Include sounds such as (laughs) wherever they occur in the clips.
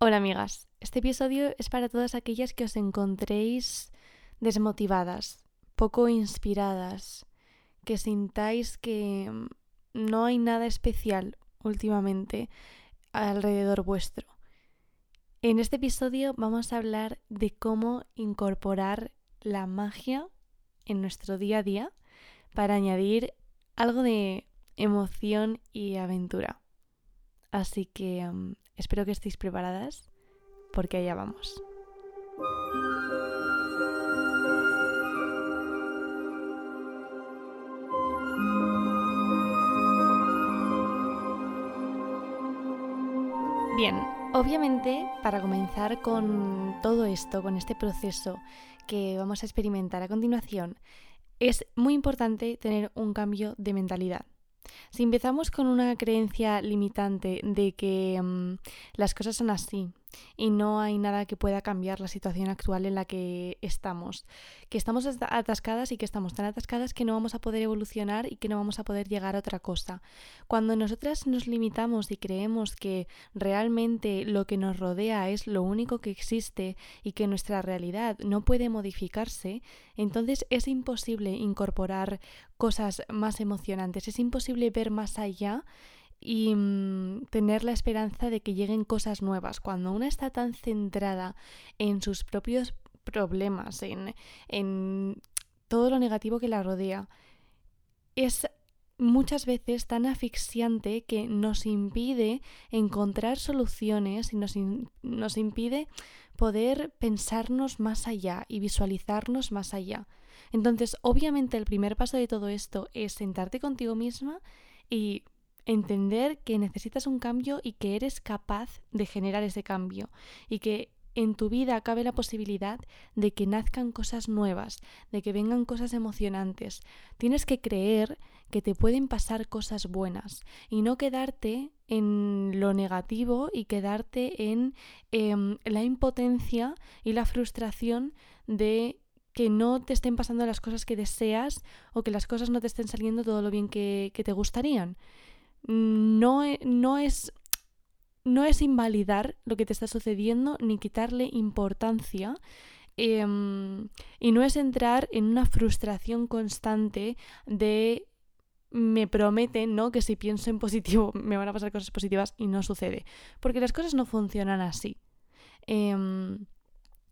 Hola amigas, este episodio es para todas aquellas que os encontréis desmotivadas, poco inspiradas, que sintáis que mm, no hay nada especial últimamente alrededor vuestro. En este episodio vamos a hablar de cómo incorporar la magia en nuestro día a día para añadir algo de emoción y aventura. Así que mm, espero que estéis preparadas porque allá vamos. Bien, obviamente para comenzar con todo esto, con este proceso que vamos a experimentar a continuación, es muy importante tener un cambio de mentalidad. Si empezamos con una creencia limitante de que mm, las cosas son así y no hay nada que pueda cambiar la situación actual en la que estamos, que estamos atascadas y que estamos tan atascadas que no vamos a poder evolucionar y que no vamos a poder llegar a otra cosa. Cuando nosotras nos limitamos y creemos que realmente lo que nos rodea es lo único que existe y que nuestra realidad no puede modificarse, entonces es imposible incorporar cosas más emocionantes, es imposible ver más allá y mm, tener la esperanza de que lleguen cosas nuevas. Cuando una está tan centrada en sus propios problemas, en, en todo lo negativo que la rodea, es muchas veces tan asfixiante que nos impide encontrar soluciones y nos, nos impide poder pensarnos más allá y visualizarnos más allá. Entonces, obviamente el primer paso de todo esto es sentarte contigo misma y entender que necesitas un cambio y que eres capaz de generar ese cambio y que en tu vida cabe la posibilidad de que nazcan cosas nuevas, de que vengan cosas emocionantes. Tienes que creer que te pueden pasar cosas buenas y no quedarte en lo negativo y quedarte en em, la impotencia y la frustración de que no te estén pasando las cosas que deseas o que las cosas no te estén saliendo todo lo bien que, te gustarían. No, e, no, es, no es invalidar lo que te está sucediendo ni quitarle importancia. Em, y no es entrar en una frustración constante de me prometen, ¿no? Que si pienso en positivo (laughs) me van a pasar cosas positivas y no sucede. Porque las cosas no funcionan así. Em,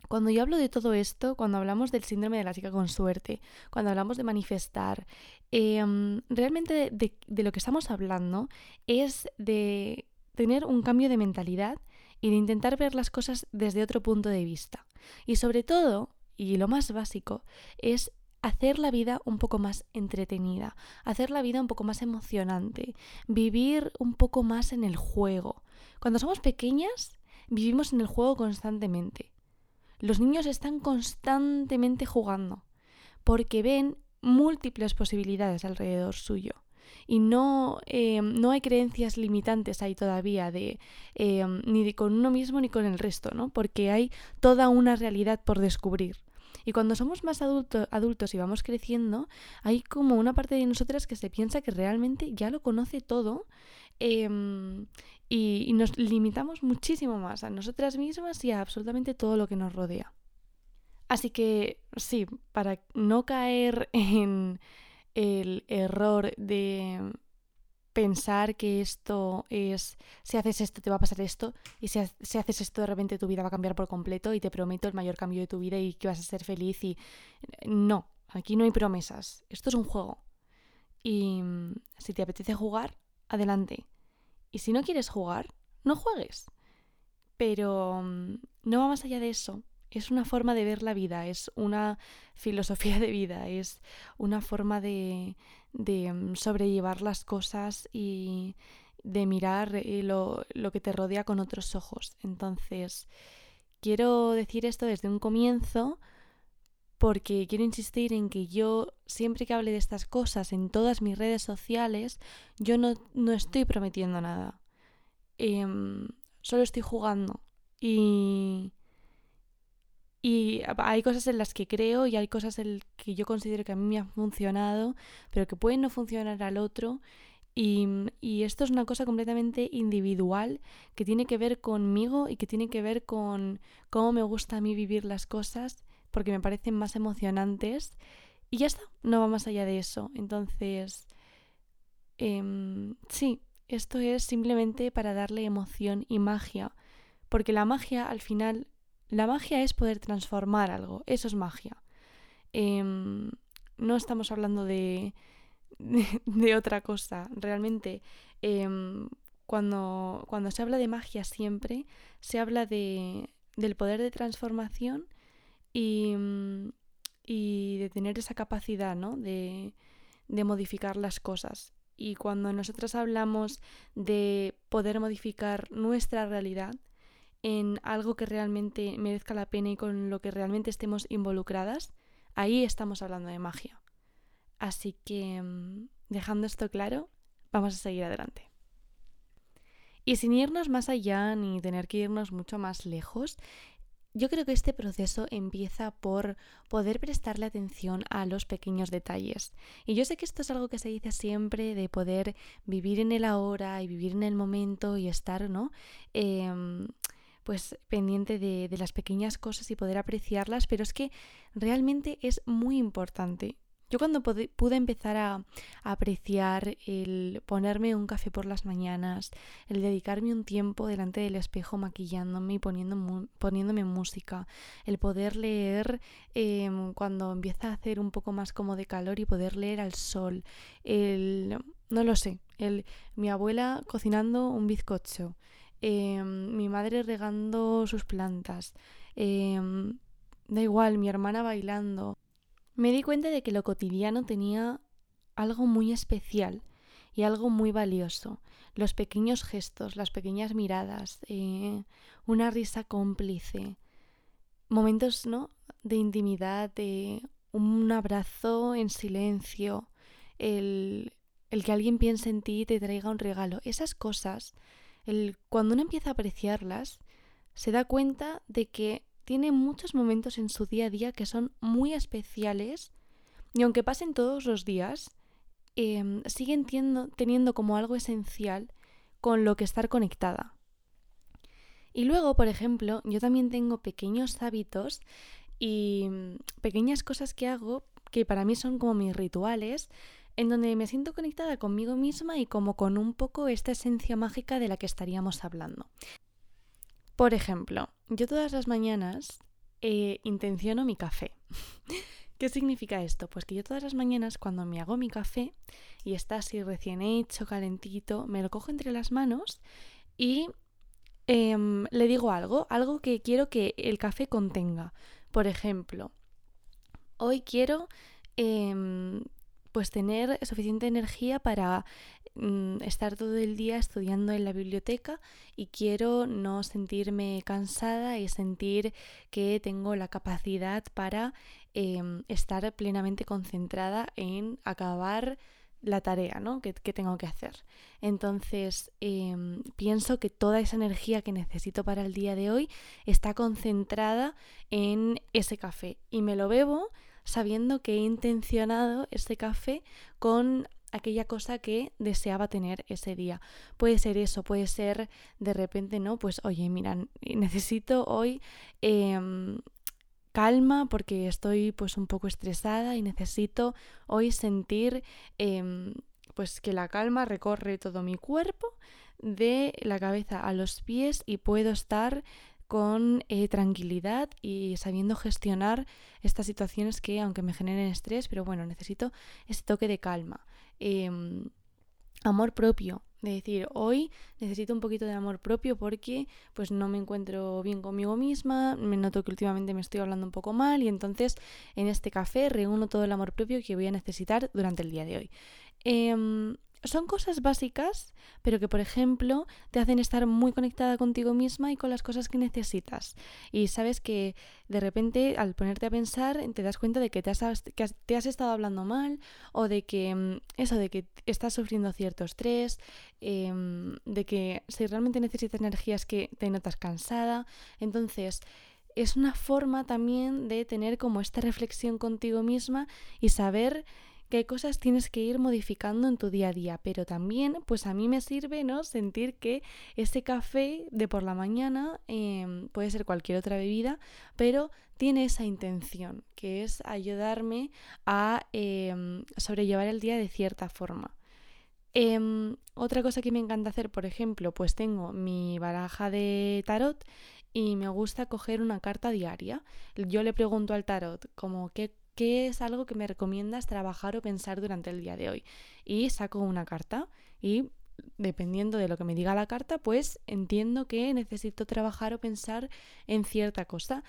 cuando yo hablo de todo esto, cuando hablamos del síndrome de la chica con suerte, cuando hablamos de manifestar, em, realmente de, lo que estamos hablando es de tener un cambio de mentalidad y de intentar ver las cosas desde otro punto de vista. Y sobre todo, y lo más básico, es hacer la vida un poco más entretenida, hacer la vida un poco más emocionante, vivir un poco más en el juego. Cuando somos pequeñas, vivimos en el juego constantemente. Los niños están constantemente jugando porque ven múltiples posibilidades alrededor suyo. Y no, eh, no hay creencias limitantes ahí todavía de eh, ni con uno mismo ni con el resto, ¿no? Porque hay toda una realidad por descubrir. Y cuando somos más adultos y vamos creciendo, hay como una parte de nosotras que se piensa que realmente ya lo conoce todo em, y, nos limitamos muchísimo más a nosotras mismas y a absolutamente todo lo que nos rodea. Así que sí, para no caer (laughs) en el error de pensar que esto es, si haces esto te va a pasar esto, y si, si, haces esto de repente tu vida va a cambiar por completo y te prometo el mayor cambio de tu vida y que vas a ser feliz y no, aquí no hay promesas, esto es un juego. Y si te apetece jugar, adelante. Y si no quieres jugar, no juegues. Pero mm, no va más allá de eso. Es una forma de ver la vida, es una filosofía de vida, es una forma de, de mm, sobrellevar las cosas y de mirar eh, lo, lo que te rodea con otros ojos. Entonces, quiero decir esto desde un comienzo porque quiero insistir en que yo, siempre que hable de estas cosas en todas mis redes sociales, yo no, estoy prometiendo nada. Em, solo estoy jugando. Y, y hay cosas en las que creo y hay cosas en que yo considero que a mí me han funcionado, pero que pueden no funcionar al otro. Y, esto es una cosa completamente individual que tiene que ver conmigo y que tiene que ver con cómo me gusta a mí vivir las cosas porque me parecen más emocionantes. Y ya está, no va más allá de eso. Entonces, em, sí, esto es simplemente para darle emoción y magia. Porque la magia, al final, la magia es poder transformar algo. Eso es magia. Em, no estamos hablando de (laughs) de, otra cosa. Realmente, em, cuando, cuando se habla de magia siempre, se habla de, del poder de transformación y, mm, y de tener esa capacidad ¿no? de, de modificar las cosas. Y cuando nosotros hablamos de poder modificar nuestra realidad en algo que realmente merezca la pena y con lo que realmente estemos involucradas, ahí estamos hablando de magia. Así que, mm, dejando esto claro, vamos a seguir adelante. Y sin irnos más allá ni tener que irnos mucho más lejos, yo creo que este proceso empieza por poder prestarle atención a los pequeños detalles. Y yo sé que esto es algo que se dice siempre de poder vivir en el ahora y vivir en el momento y estar, ¿no? Em, pues pendiente de, de las pequeñas cosas y poder apreciarlas, pero es que realmente es muy importante. Yo cuando pude empezar a, apreciar el ponerme un café por las mañanas, el dedicarme un tiempo delante del espejo maquillándome y poniendo, poniéndome música, el poder leer em, cuando empieza a hacer un poco más como de calor y poder leer al sol, el, no lo sé, el, mi abuela cocinando un bizcocho, em, mi madre regando sus plantas, em, da igual, mi hermana bailando me di cuenta de que lo cotidiano tenía algo muy especial y algo muy valioso. Los pequeños gestos, las pequeñas miradas, eh, una risa cómplice, momentos ¿no? de intimidad, de un abrazo en silencio, el, el que alguien piense en ti y te traiga un regalo. Esas cosas, el, cuando uno empieza a apreciarlas, se da cuenta de que tiene muchos momentos en su día a día que son muy especiales y aunque pasen todos los días, eh, siguen teniendo como algo esencial con lo que estar conectada. Y luego, por ejemplo, yo también tengo pequeños hábitos y mm, pequeñas cosas que hago que para mí son como mis rituales, en donde me siento conectada conmigo misma y como con un poco esta esencia mágica de la que estaríamos hablando. Por ejemplo, yo todas las mañanas eh, intenciono mi café. (laughs) ¿Qué significa esto? Pues que yo todas las mañanas cuando me hago mi café y está así recién hecho, calentito, me lo cojo entre las manos y em, le digo algo, algo que quiero que el café contenga. Por ejemplo, hoy quiero em, pues tener suficiente energía para mm, estar todo el día estudiando en la biblioteca y quiero no sentirme cansada y sentir que tengo la capacidad para em, estar plenamente concentrada en acabar la tarea ¿no? que, tengo que hacer. Entonces, em, pienso que toda esa energía que necesito para el día de hoy está concentrada en ese café y me lo bebo sabiendo que he intencionado este café con aquella cosa que deseaba tener ese día. Puede ser eso, puede ser de repente, ¿no? Pues oye, mira, necesito hoy em, calma porque estoy pues un poco estresada y necesito hoy sentir em, pues que la calma recorre todo mi cuerpo de la cabeza a los pies y puedo estar con eh, tranquilidad y sabiendo gestionar estas situaciones que aunque me generen estrés, pero bueno, necesito ese toque de calma. Em, amor propio, de decir, hoy necesito un poquito de amor propio porque pues no me encuentro bien conmigo misma, me noto que últimamente me estoy hablando un poco mal y entonces en este café reúno todo el amor propio que voy a necesitar durante el día de hoy. Em, son cosas básicas, pero que por ejemplo te hacen estar muy conectada contigo misma y con las cosas que necesitas. Y sabes que de repente al ponerte a pensar te das cuenta de que te has, que te has estado hablando mal o de que mm, eso, de que estás sufriendo cierto estrés, em, de que si realmente necesitas energía es que te notas cansada. Entonces, es una forma también de tener como esta reflexión contigo misma y saber qué cosas tienes que ir modificando en tu día a día, pero también pues a mí me sirve ¿no? sentir que ese café de por la mañana em, puede ser cualquier otra bebida, pero tiene esa intención, que es ayudarme a em, sobrellevar el día de cierta forma. Em, otra cosa que me encanta hacer, por ejemplo, pues tengo mi baraja de tarot y me gusta coger una carta diaria. Yo le pregunto al tarot como qué, qué es algo que me recomiendas trabajar o pensar durante el día de hoy. Y saco una carta y dependiendo de lo que me diga la carta, pues entiendo que necesito trabajar o pensar en cierta cosa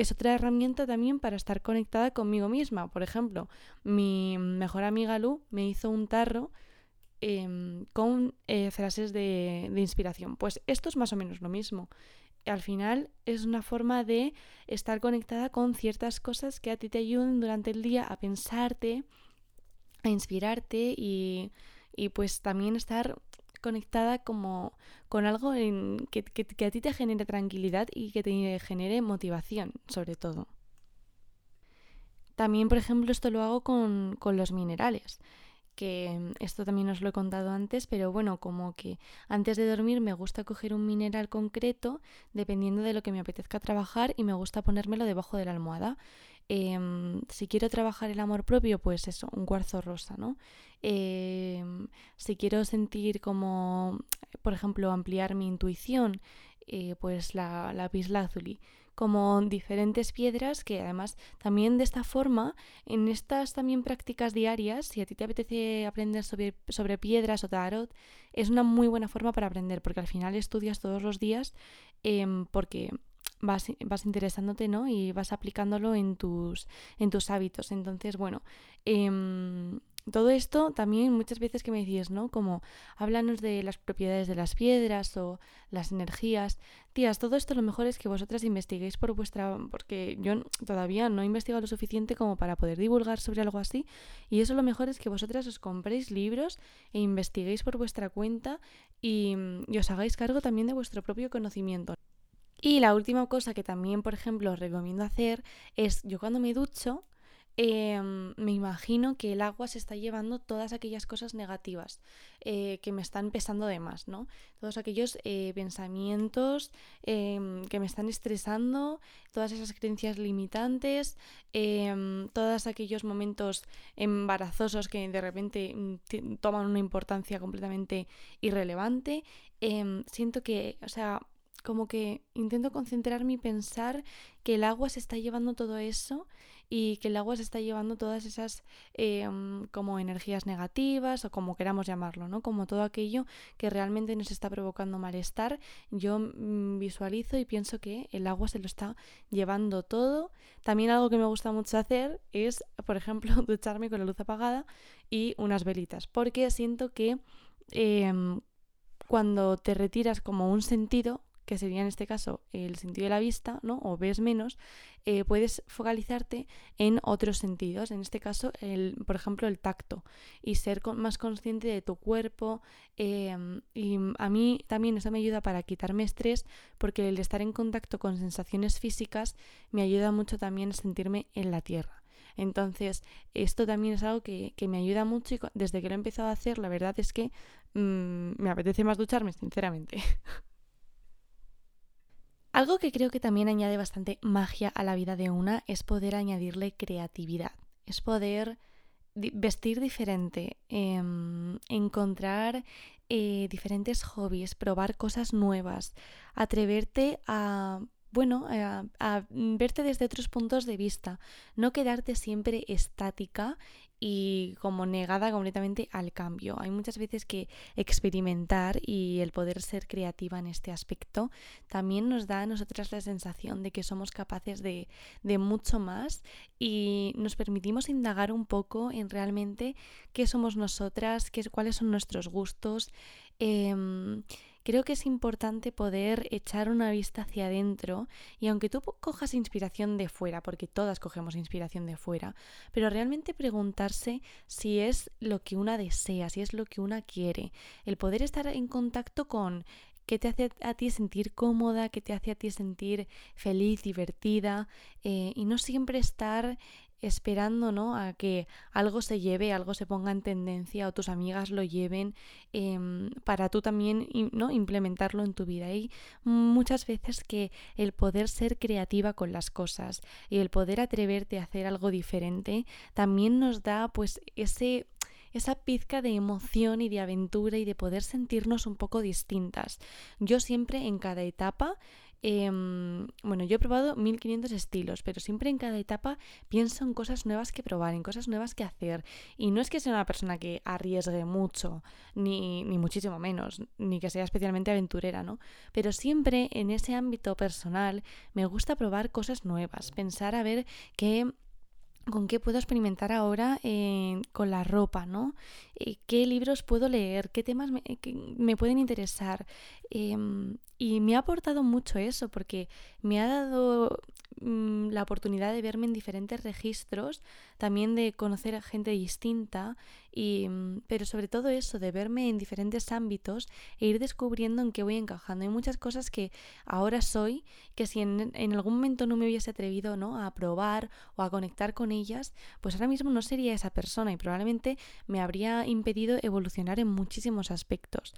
es otra herramienta también para estar conectada conmigo misma. Por ejemplo, mi mejor amiga Lu me hizo un tarro em, con eh, frases de, de inspiración. Pues esto es más o menos lo mismo. Al final es una forma de estar conectada con ciertas cosas que a ti te ayuden durante el día a pensarte, a inspirarte y, y pues también estar conectada como con algo en, que, que, a ti te genere tranquilidad y que te genere motivación, sobre todo. También, por ejemplo, esto lo hago con, con los minerales que esto también os lo he contado antes, pero bueno, como que antes de dormir me gusta coger un mineral concreto dependiendo de lo que me apetezca trabajar y me gusta ponérmelo debajo de la almohada. Em, si quiero trabajar el amor propio, pues eso, un cuarzo rosa, ¿no? Em, si quiero sentir como, por ejemplo, ampliar mi intuición, eh, pues la, la azulí como diferentes piedras que además también de esta forma, en estas también prácticas diarias, si a ti te apetece aprender sobre, sobre piedras o tarot, es una muy buena forma para aprender porque al final estudias todos los días em, porque vas, vas interesándote, ¿no? Y vas aplicándolo en tus, en tus hábitos. Entonces, bueno, em, todo esto también muchas veces que me decís, ¿no? Como háblanos de las propiedades de las piedras o las energías. Tías, todo esto lo mejor es que vosotras investiguéis por vuestra... porque yo todavía no he investigado lo suficiente como para poder divulgar sobre algo así. Y eso lo mejor es que vosotras os compréis libros e investiguéis por vuestra cuenta y, y os hagáis cargo también de vuestro propio conocimiento. Y la última cosa que también, por ejemplo, os recomiendo hacer es, yo cuando me ducho, em, me imagino que el agua se está llevando todas aquellas cosas negativas eh, que me están pesando de más, ¿no? Todos aquellos eh, pensamientos em, que me están estresando, todas esas creencias limitantes, em, todos aquellos momentos embarazosos que de repente mm, toman una importancia completamente irrelevante. siento que, o sea, como que intento concentrarme y pensar que el agua se está llevando todo eso y que el agua se está llevando todas esas em, como energías negativas o como queramos llamarlo, ¿no? Como todo aquello que realmente nos está provocando malestar. Yo mm, visualizo y pienso que el agua se lo está llevando todo. También algo que me gusta mucho hacer es, por ejemplo, (laughs) ducharme con la luz apagada y unas velitas, porque siento que em, cuando te retiras como un sentido, que sería en este caso el sentido de la vista, ¿no? o ves menos, eh, puedes focalizarte en otros sentidos, en este caso, el, por ejemplo, el tacto, y ser más consciente de tu cuerpo. Em, y a mí también eso me ayuda para quitarme estrés, porque el estar en contacto con sensaciones físicas me ayuda mucho también a sentirme en la tierra. Entonces, esto también es algo que, me ayuda mucho y desde que lo he empezado a hacer, la verdad es que mm, me apetece más ducharme, sinceramente. (laughs) Algo que creo que también añade bastante magia a la vida de una es poder añadirle creatividad, es poder vestir diferente, em, encontrar eh, diferentes hobbies, probar cosas nuevas, atreverte a bueno, a, verte desde otros puntos de vista, no quedarte siempre estática y como negada completamente al cambio. Hay muchas veces que experimentar y el poder ser creativa en este aspecto también nos da a nosotras la sensación de que somos capaces de, de mucho más y nos permitimos indagar un poco en realmente qué somos nosotras, qué, cuáles son nuestros gustos. Em, creo que es importante poder echar una vista hacia adentro y aunque tú cojas inspiración de fuera, porque todas cogemos inspiración de fuera, pero realmente preguntarse si es lo que una desea, si es lo que una quiere, el poder estar en contacto con qué te hace a ti sentir cómoda, qué te hace a ti sentir feliz, divertida, eh, y no siempre estar esperando ¿no? a que algo se lleve, algo se ponga en tendencia o tus amigas lo lleven em, para tú también ¿no? implementarlo en tu vida. Y muchas veces que el poder ser creativa con las cosas y el poder atreverte a hacer algo diferente también nos da pues ese esa pizca de emoción y de aventura y de poder sentirnos un poco distintas. Yo siempre en cada etapa Em, bueno, yo he probado 1500 estilos, pero siempre en cada etapa pienso en cosas nuevas que probar, en cosas nuevas que hacer. Y no es que sea una persona que arriesgue mucho, ni, ni muchísimo menos, ni que sea especialmente aventurera, ¿no? Pero siempre en ese ámbito personal me gusta probar cosas nuevas, pensar a ver qué con qué puedo experimentar ahora eh, con la ropa, ¿no? Eh, ¿Qué libros puedo leer? ¿Qué temas me, me pueden interesar? Em, y me ha aportado mucho eso porque me ha dado mm, la oportunidad de verme en diferentes registros, también de conocer a gente distinta, y, mm, pero sobre todo eso, de verme en diferentes ámbitos e ir descubriendo en qué voy encajando. Hay muchas cosas que ahora soy que si en, algún momento no me hubiese atrevido ¿no? a probar o a conectar con ellas, pues ahora mismo no sería esa persona y probablemente me habría impedido evolucionar en muchísimos aspectos.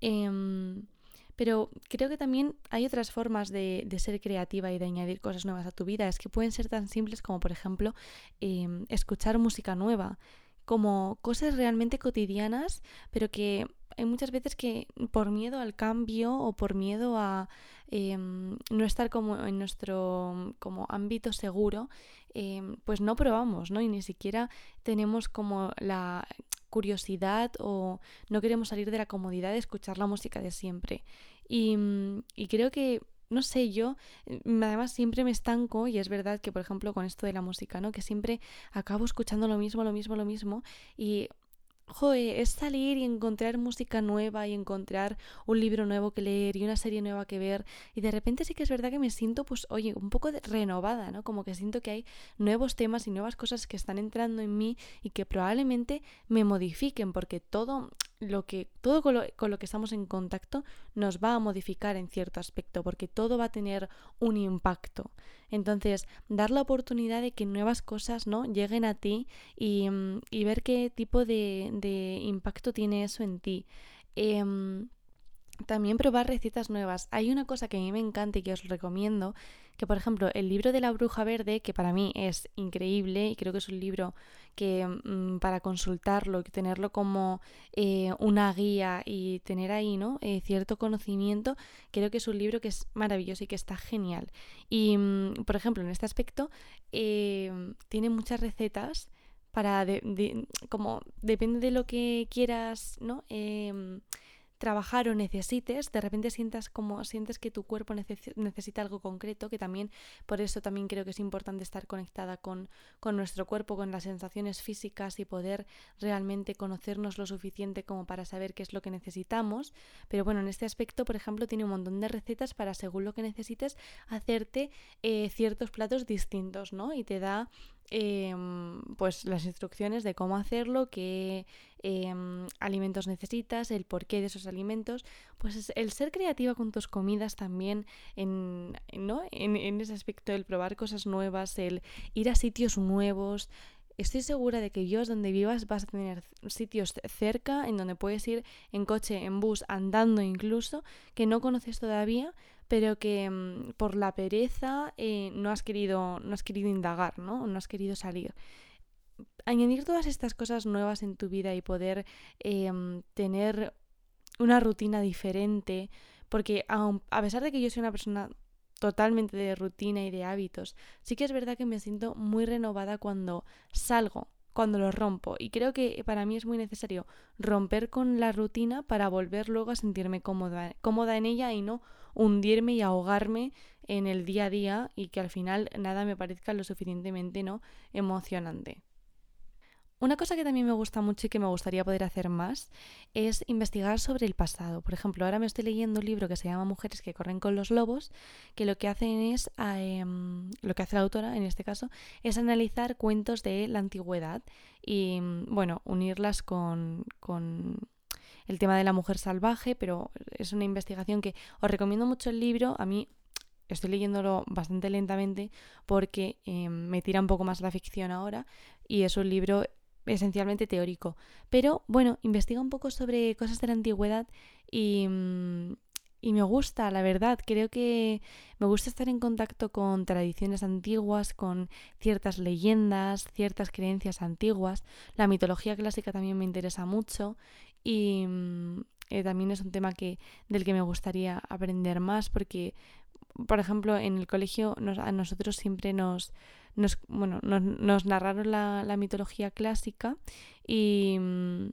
Em, pero creo que también hay otras formas de, ser creativa y de añadir cosas nuevas a tu vida. Es que pueden ser tan simples como, por ejemplo, em, escuchar música nueva, como cosas realmente cotidianas, pero que hay muchas veces que por miedo al cambio o por miedo a em, no estar como en nuestro como ámbito seguro, em, pues no probamos, ¿no? Y ni siquiera tenemos como la curiosidad o no queremos salir de la comodidad de escuchar la música de siempre. Y, mm, y creo que no sé, yo mm, además siempre me estanco y es verdad que, por ejemplo, con esto de la música, ¿no? Que siempre acabo escuchando lo mismo, lo mismo, lo mismo y joe, es salir y encontrar música nueva y encontrar un libro nuevo que leer y una serie nueva que ver. Y de repente sí que es verdad que me siento, pues, oye, un poco renovada, ¿no? Como que siento que hay nuevos temas y nuevas cosas que están entrando en mí y que probablemente me modifiquen, porque todo lo que, todo con lo, con lo que estamos en contacto nos va a modificar en cierto aspecto, porque todo va a tener un impacto. Entonces, dar la oportunidad de que nuevas cosas ¿no? lleguen a ti y, mm, ver qué tipo de, impacto tiene eso en ti. Em, también probar recetas nuevas. Hay una cosa que a mí me encanta y que os recomiendo, que por ejemplo el libro de la bruja verde, que para mí es increíble y creo que es un libro que mm, para consultarlo y tenerlo como eh, una guía y tener ahí ¿no? Eh, cierto conocimiento, creo que es un libro que es maravilloso y que está genial. Y mm, por ejemplo en este aspecto eh, tiene muchas recetas para, como depende de lo que quieras, ¿no? Trabajar o necesites, de repente sientas como sientes que tu cuerpo necesita algo concreto, que también por eso también creo que es importante estar conectada con, con nuestro cuerpo, con las sensaciones físicas y poder realmente conocernos lo suficiente como para saber qué es lo que necesitamos. Pero bueno, en este aspecto, por ejemplo, tiene un montón de recetas para según lo que necesites hacerte eh, ciertos platos distintos, ¿no? Y te da Em, pues las instrucciones de cómo hacerlo, qué em, alimentos necesitas, el porqué de esos alimentos, pues el ser creativa con tus comidas también en, ¿no? en, ese aspecto, el probar cosas nuevas, el ir a sitios nuevos, Estoy segura de que vivas donde vivas vas a tener sitios cerca en donde puedes ir en coche, en bus, andando incluso, que no conoces todavía, pero que mm, por la pereza eh, no, has querido, no has querido indagar, ¿no? No has querido salir. Añadir todas estas cosas nuevas en tu vida y poder em, tener una rutina diferente, porque a pesar de que yo soy una persona totalmente de rutina y de hábitos, sí que es verdad que me siento muy renovada cuando salgo, cuando lo rompo. Y creo que para mí es muy necesario romper con la rutina para volver luego a sentirme cómoda, cómoda en ella y no hundirme y ahogarme en el día a día y que al final nada me parezca lo suficientemente no emocionante. Una cosa que también me gusta mucho y que me gustaría poder hacer más es investigar sobre el pasado. Por ejemplo, ahora me estoy leyendo un libro que se llama Mujeres que corren con los lobos, que lo que hacen es, em, lo que hace la autora en este caso, es analizar cuentos de la antigüedad y, bueno, unirlas con, con el tema de la mujer salvaje, pero es una investigación que os recomiendo mucho el libro. A mí estoy leyéndolo bastante lentamente porque em, me tira un poco más la ficción ahora y es un libro esencialmente teórico. Pero bueno, investiga un poco sobre cosas de la antigüedad y, mm, y me gusta, la verdad. Creo que me gusta estar en contacto con tradiciones antiguas, con ciertas leyendas, ciertas creencias antiguas. La mitología clásica también me interesa mucho y mm, eh, también es un tema que, del que me gustaría aprender más porque, por ejemplo, en el colegio a nosotros siempre nos, nos, bueno, nos, narraron la, la mitología clásica y... Mm,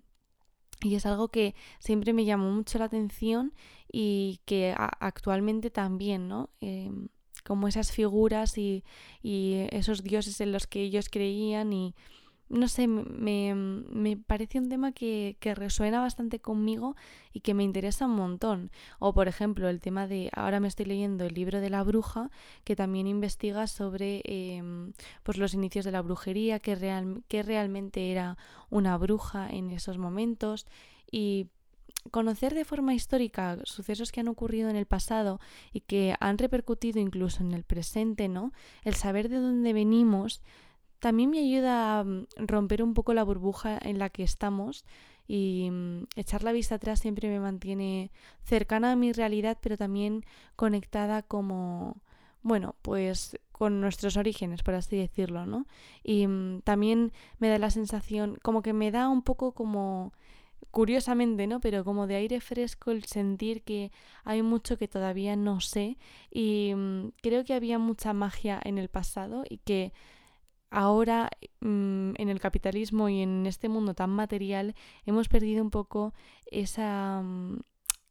y es algo que siempre me llamó mucho la atención y que actualmente también, ¿no? Em, como esas figuras y, y, esos dioses en los que ellos creían y no sé, me, me parece un tema que, que, resuena bastante conmigo y que me interesa un montón. O por ejemplo, el tema de, ahora me estoy leyendo el libro de la bruja, que también investiga sobre eh, pues los inicios de la brujería, que, real, que realmente era una bruja en esos momentos y conocer de forma histórica sucesos que han ocurrido en el pasado y que han repercutido incluso en el presente, ¿no? El saber de dónde venimos también me ayuda a mm, romper un poco la burbuja en la que estamos y mm, echar la vista atrás siempre me mantiene cercana a mi realidad, pero también conectada como, bueno, pues con nuestros orígenes, por así decirlo, ¿no? Y mm, también me da la sensación, como que me da un poco como curiosamente, ¿no? Pero como de aire fresco el sentir que hay mucho que todavía no sé y creo que había mucha magia en el pasado y que ahora mm, en el capitalismo y en este mundo tan material hemos perdido un poco esa mm,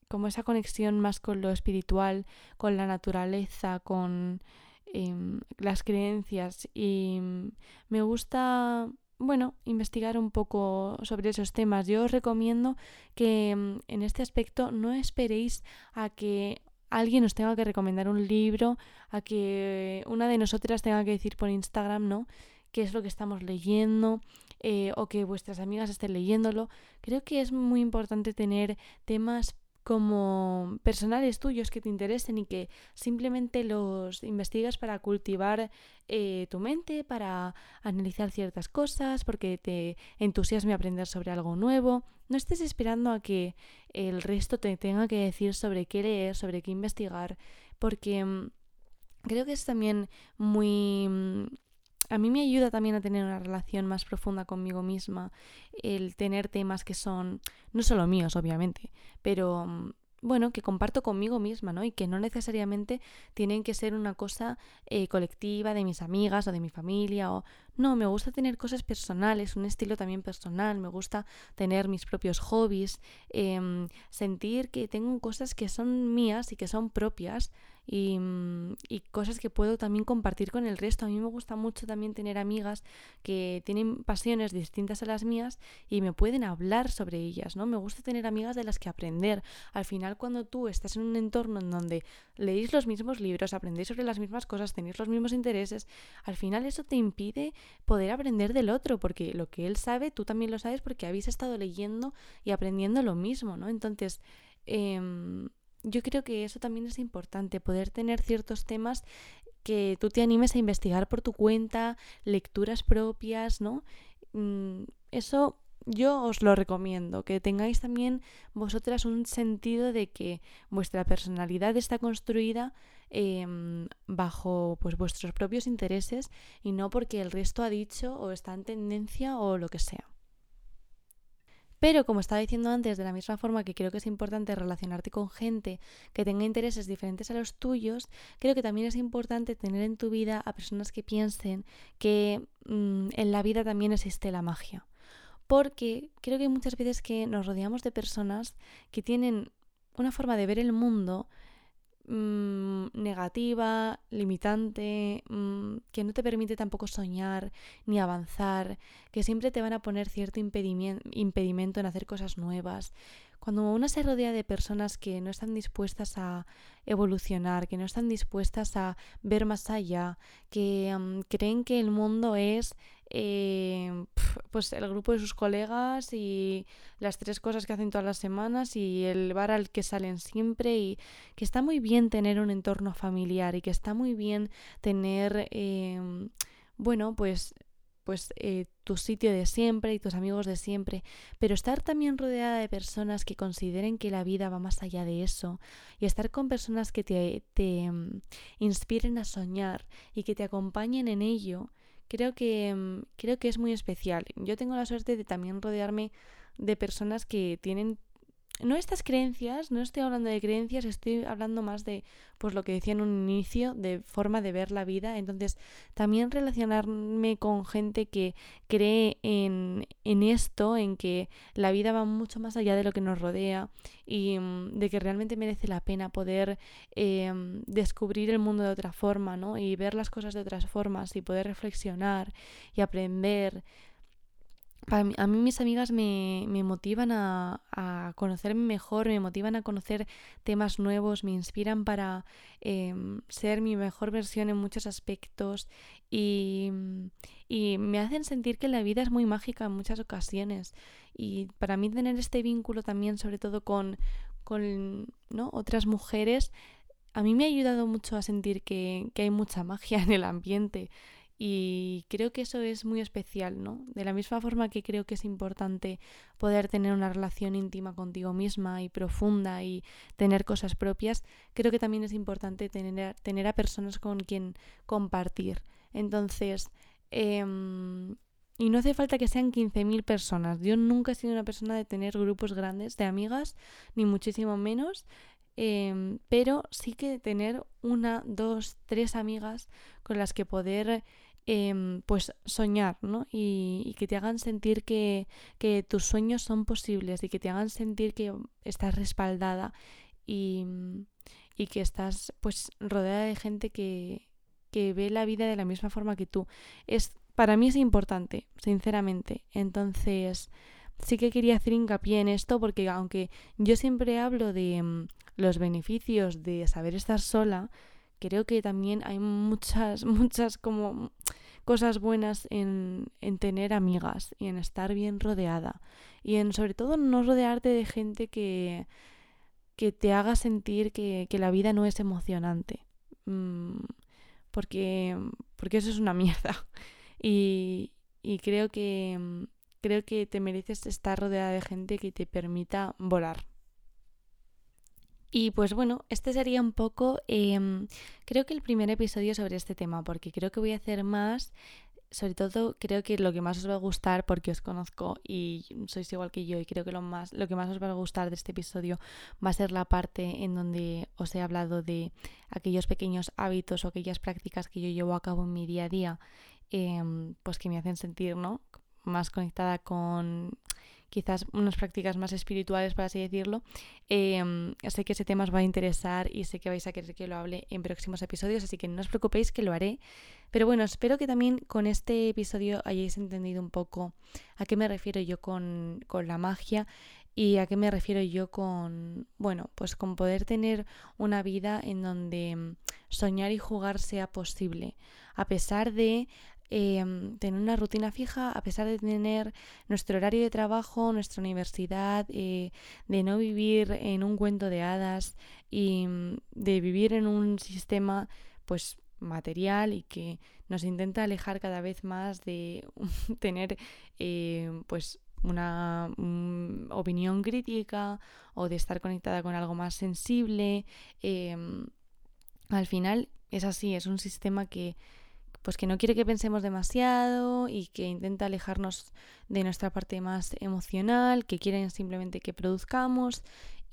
como esa conexión más con lo espiritual, con la naturaleza, con em, las creencias y mm, me gusta bueno, investigar un poco sobre esos temas. Yo os recomiendo que en este aspecto no esperéis a que alguien os tenga que recomendar un libro, a que una de nosotras tenga que decir por Instagram, ¿no? qué es lo que estamos leyendo eh, o que vuestras amigas estén leyéndolo. Creo que es muy importante tener temas como personales tuyos que te interesen y que simplemente los investigas para cultivar eh, tu mente, para analizar ciertas cosas, porque te entusiasme aprender sobre algo nuevo. No estés esperando a que el resto te tenga que decir sobre qué leer, sobre qué investigar, porque mm, creo que es también muy mm, a mí me ayuda también a tener una relación más profunda conmigo misma, el tener temas que son no solo míos, obviamente, pero mm, bueno, que comparto conmigo misma, ¿no? Y que no necesariamente tienen que ser una cosa eh, colectiva de mis amigas o de mi familia o... No, me gusta tener cosas personales, un estilo también personal, me gusta tener mis propios hobbies, em, sentir que tengo cosas que son mías y que son propias Mm, y, cosas que puedo también compartir con el resto. A mí me gusta mucho también tener amigas que tienen pasiones distintas a las mías y me pueden hablar sobre ellas, ¿no? Me gusta tener amigas de las que aprender. Al final, cuando tú estás en un entorno en donde leéis los mismos libros, aprendéis sobre las mismas cosas, tenéis los mismos intereses, al final eso te impide poder aprender del otro, porque lo que él sabe, tú también lo sabes porque habéis estado leyendo y aprendiendo lo mismo, ¿no? Entonces, eh, yo creo que eso también es importante, poder tener ciertos temas que tú te animes a investigar por tu cuenta, lecturas propias, ¿no? Mm, eso yo os lo recomiendo, que tengáis también vosotras un sentido de que vuestra personalidad está construida em, bajo pues vuestros propios intereses y no porque el resto ha dicho o está en tendencia o lo que sea. Pero como estaba diciendo antes, de la misma forma que creo que es importante relacionarte con gente que tenga intereses diferentes a los tuyos, creo que también es importante tener en tu vida a personas que piensen que mm, en la vida también existe la magia. Porque creo que muchas veces que nos rodeamos de personas que tienen una forma de ver el mundo Mm, negativa, limitante, mm, que no te permite tampoco soñar ni avanzar, que siempre te van a poner cierto impedimento en hacer cosas nuevas. cuando uno se rodea de personas que no están dispuestas a evolucionar, que no están dispuestas a ver más allá, que creen que el mundo es eh, pues el grupo de sus colegas y las tres cosas que hacen todas las semanas y el bar al que salen siempre y que está muy bien tener un entorno familiar y que está muy bien tener em, bueno pues pues eh, tu sitio de siempre y tus amigos de siempre, pero estar también rodeada de personas que consideren que la vida va más allá de eso y estar con personas que te, te mm, inspiren a soñar y que te acompañen en ello, creo que, mm, creo que es muy especial. Yo tengo la suerte de también rodearme de personas que tienen no estas creencias, no estoy hablando de creencias, estoy hablando más de pues lo que decía en un inicio, de forma de ver la vida. Entonces, también relacionarme con gente que cree en, en esto, en que la vida va mucho más allá de lo que nos rodea y mm, de que realmente merece la pena poder em, descubrir el mundo de otra forma, ¿no? Y ver las cosas de otras formas y poder reflexionar y aprender a mí mis amigas me, motivan a, conocerme mejor, me motivan a conocer temas nuevos, me inspiran para em, ser mi mejor versión en muchos aspectos y, me hacen sentir que la vida es muy mágica en muchas ocasiones. Y para mí tener este vínculo también, sobre todo con, con otras mujeres, a mí me ha ayudado mucho a sentir que, que hay mucha magia en el ambiente. Y creo que eso es muy especial, ¿no? De la misma forma que creo que es importante poder tener una relación íntima contigo misma y profunda y tener cosas propias, creo que también es importante tener, tener a personas con quien compartir. Entonces, em, y no hace falta que sean 15.000 personas. Yo nunca he sido una persona de tener grupos grandes de amigas, ni muchísimo menos. Em, pero sí que tener una, dos, tres amigas con las que poder Em, pues soñar, ¿no? Y, que te hagan sentir que, tus sueños son posibles y que te hagan sentir que estás respaldada y, que estás pues rodeada de gente que, que ve la vida de la misma forma que tú. Es, para mí es importante, sinceramente. Entonces, sí que quería hacer hincapié en esto porque aunque yo siempre hablo de mm, los beneficios de saber estar sola, creo que también hay muchas, (laughs) muchas como cosas buenas en, en, tener amigas y en estar bien rodeada. Y en sobre todo no rodearte de gente que, que te haga sentir que, que la vida no es emocionante. Mm, porque, porque eso es una (laughs) mierda. Y, y creo que creo que te mereces estar rodeada de gente que te permita volar. Y pues bueno, este sería un poco, em, creo que el primer episodio sobre este tema, porque creo que voy a hacer más, sobre todo creo que lo que más os va a gustar, porque os conozco y sois igual que yo, y creo que lo, más, lo que más os va a gustar de este episodio va a ser la parte en donde os he hablado de aquellos pequeños hábitos o aquellas prácticas que yo llevo a cabo en mi día a día, em, pues que me hacen sentir, ¿no? más conectada con quizás unas prácticas más espirituales, por así decirlo. Em, sé que ese tema os va a interesar y sé que vais a querer que lo hable en próximos episodios, así que no os preocupéis que lo haré. Pero bueno, espero que también con este episodio hayáis entendido un poco a qué me refiero yo con, con la magia y a qué me refiero yo con, bueno, pues con poder tener una vida en donde soñar y jugar sea posible, a pesar de Em, tener una rutina fija a pesar de tener nuestro horario de trabajo, nuestra universidad, eh, de no vivir en un cuento de hadas y mm, de vivir en un sistema pues material y que nos intenta alejar cada vez más de (laughs) tener eh, pues una mm, opinión crítica o de estar conectada con algo más sensible. Em, al final es así, es un sistema que pues que no quiere que pensemos demasiado y que intenta alejarnos de nuestra parte más emocional, que quieren simplemente que produzcamos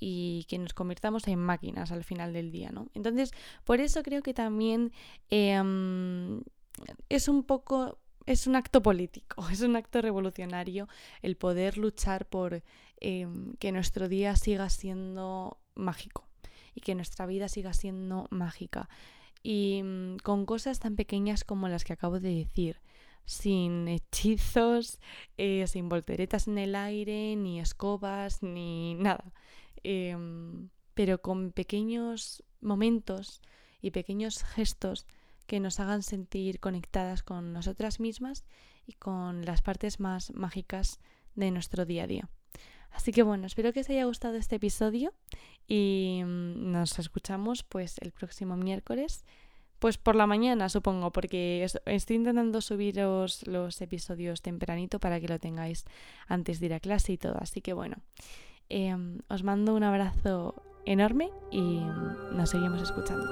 y que nos convirtamos en máquinas al final del día, ¿no? Entonces, por eso creo que también em, es un poco, es un acto político, (laughs) es un acto revolucionario el poder luchar por em, que nuestro día siga siendo mágico y que nuestra vida siga siendo mágica y mm, con cosas tan pequeñas como las que acabo de decir. sin hechizos, (laughs) eh, sin volteretas en el aire, ni escobas, ni nada. Em, pero con pequeños momentos y pequeños gestos que nos hagan sentir conectadas con nosotras mismas y con las partes más mágicas de nuestro día a día. Así que bueno, espero que os haya gustado este episodio y mm, nos escuchamos pues el próximo miércoles. Pues por la mañana, supongo, porque estoy intentando subiros los episodios tempranito para que lo tengáis antes de ir a clase y todo. Así que bueno, em, os mando un abrazo enorme y mm, nos seguimos escuchando.